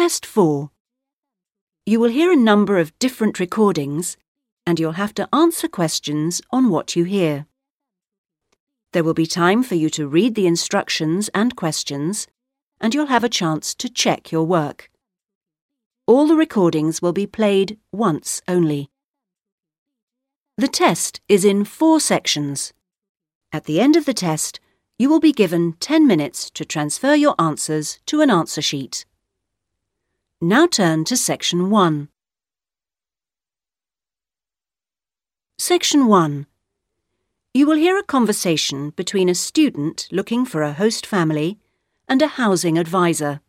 Test 4. You will hear a number of different recordings and you'll have to answer questions on what you hear. There will be time for you to read the instructions and questions and you'll have a chance to check your work. All the recordings will be played once only. The test is in four sections. At the end of the test, you will be given 10 minutes to transfer your answers to an answer sheet. Now turn to Section 1. Section 1. You will hear a conversation between a student looking for a host family and a housing advisor.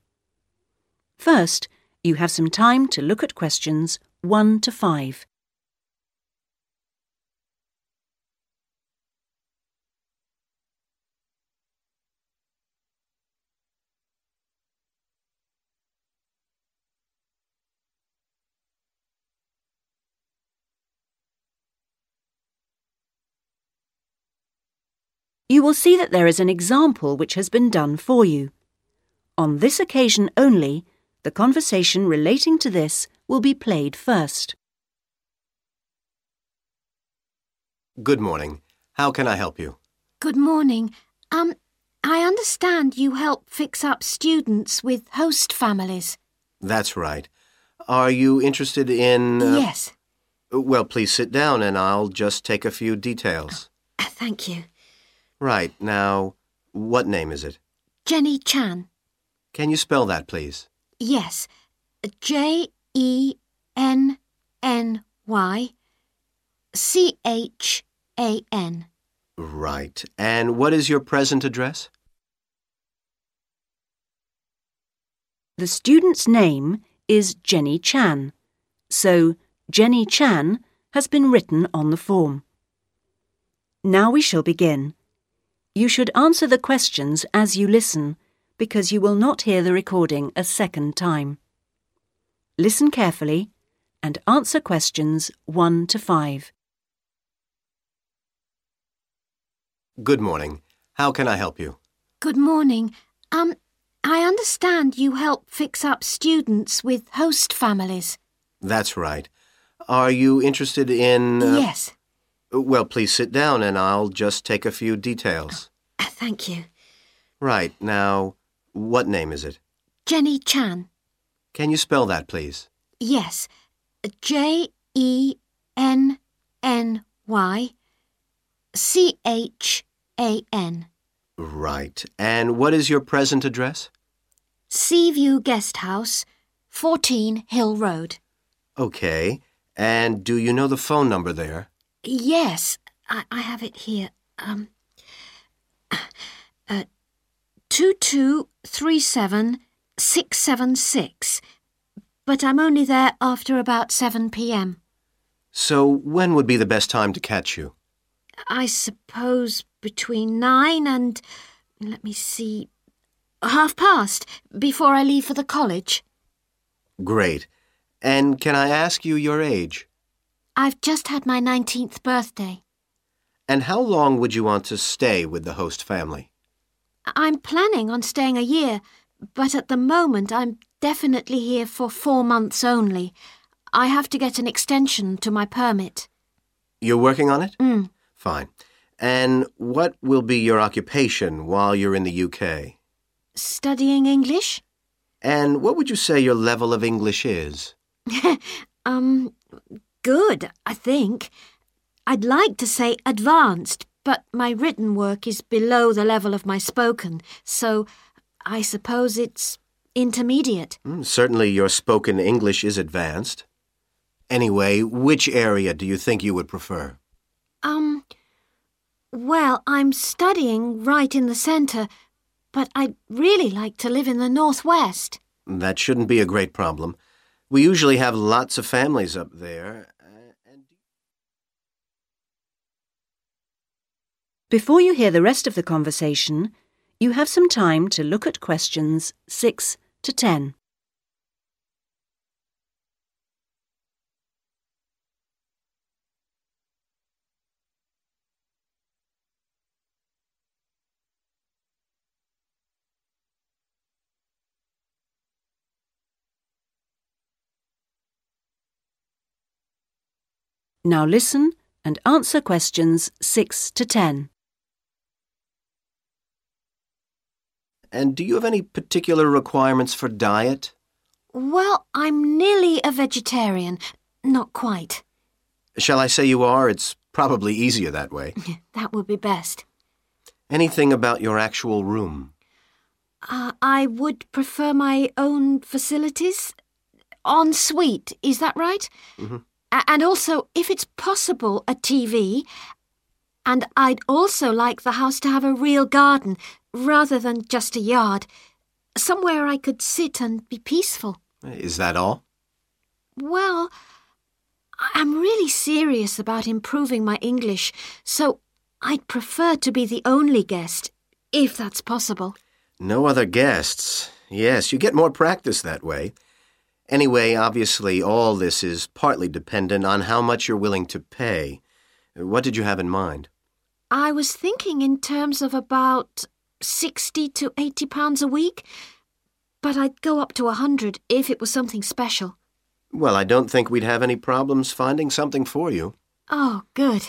First, you have some time to look at questions 1 to 5. You will see that there is an example which has been done for you. On this occasion only, the conversation relating to this will be played first. Good morning. How can I help you? Good morning. Um, I understand you help fix up students with host families. That's right. Are you interested in. uh, Yes, Well, please sit down and I'll just take a few details. uh, thank you. Right. Now, what name is it? Jenny Chan. Can you spell that, please? Yes, J E N N Y C H A N. Right. And what is your present address? The student's name is Jenny Chan, so Jenny Chan has been written on the form. Now we shall begin. You should answer the questions as you listen because you will not hear the recording a second time. Listen carefully and answer questions 1 to 5. Good morning. How can I help you? Good morning. Um, I understand you help fix up students with host families. That's right. Are you interested in. uh, Yes, Well, please sit down and I'll just take a few details. uh, thank you. Right. Now, what name is it? Jenny Chan. Can you spell that, please? Yes, J E N N Y C H A N. Right. And what is your present address? Seaview Guest House, 14 Hill Road. Okay. And do you know the phone number there? Yes, I, I have it here. Um, uh, 2237676. But I'm only there after about 7 p.m. So, when would be the best time to catch you? I suppose between 9 and, let me see, half past before I leave for the college. Great. And can I ask you your age? I've just had my 19th birthday. And how long would you want to stay with the host family? I'm planning on staying a year, but at the moment I'm definitely here for four months only. I have to get an extension to my permit. You're working on it? Mm. Fine. And what will be your occupation while you're in the UK? Studying English? And what would you say your level of English is? Um, good, I think. I'd like to say advanced, but my written work is below the level of my spoken, so I suppose it's intermediate. Hmm, Certainly your spoken English is advanced. Anyway, which area do you think you would prefer? Um, well, I'm studying right in the centre, but I'd really like to live in the northwest. That shouldn't be a great problem. We usually have lots of families up there. Before you hear the rest of the conversation, you have some time to look at questions 6 to 10. Now listen and answer questions 6 to 10. And do you have any particular requirements for diet? Well, I'm nearly a vegetarian. Not quite. Shall I say you are? It's probably easier that way. That would be best. Anything about your actual room? Uh, I would prefer my own facilities. En suite, is that right? Mhm. A- and also, if it's possible, a TV. And I'd also like the house to have a real garden, rather than just a yard. Somewhere I could sit and be peaceful. Is that all? Well, I'm really serious about improving my English, so I'd prefer to be the only guest, if that's possible. No other guests. Yes, you get more practice that way. Anyway, obviously, all this is partly dependent on how much you're willing to pay. What did you have in mind? I was thinking in terms of about 60 to 80 pounds a week, but I'd go up to a 100 if it was something special. Well, I don't think we'd have any problems finding something for you. Oh, good.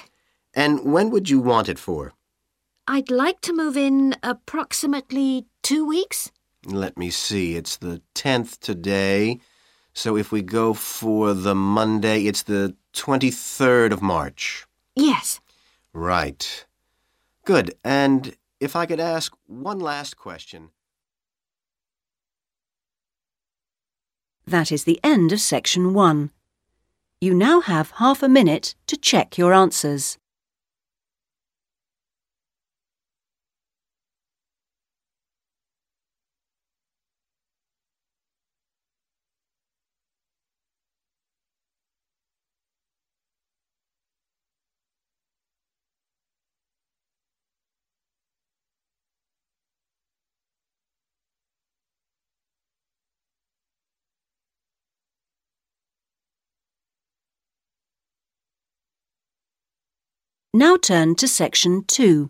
And when would you want it for? I'd like to move in approximately two weeks. Let me see. It's the 10th today. So if we go for the Monday, it's the 23rd of March. Yes. Right. Good. And if I could ask one last question. That is the end of section 1. You now have half a minute to check your answers. Now turn to section 2.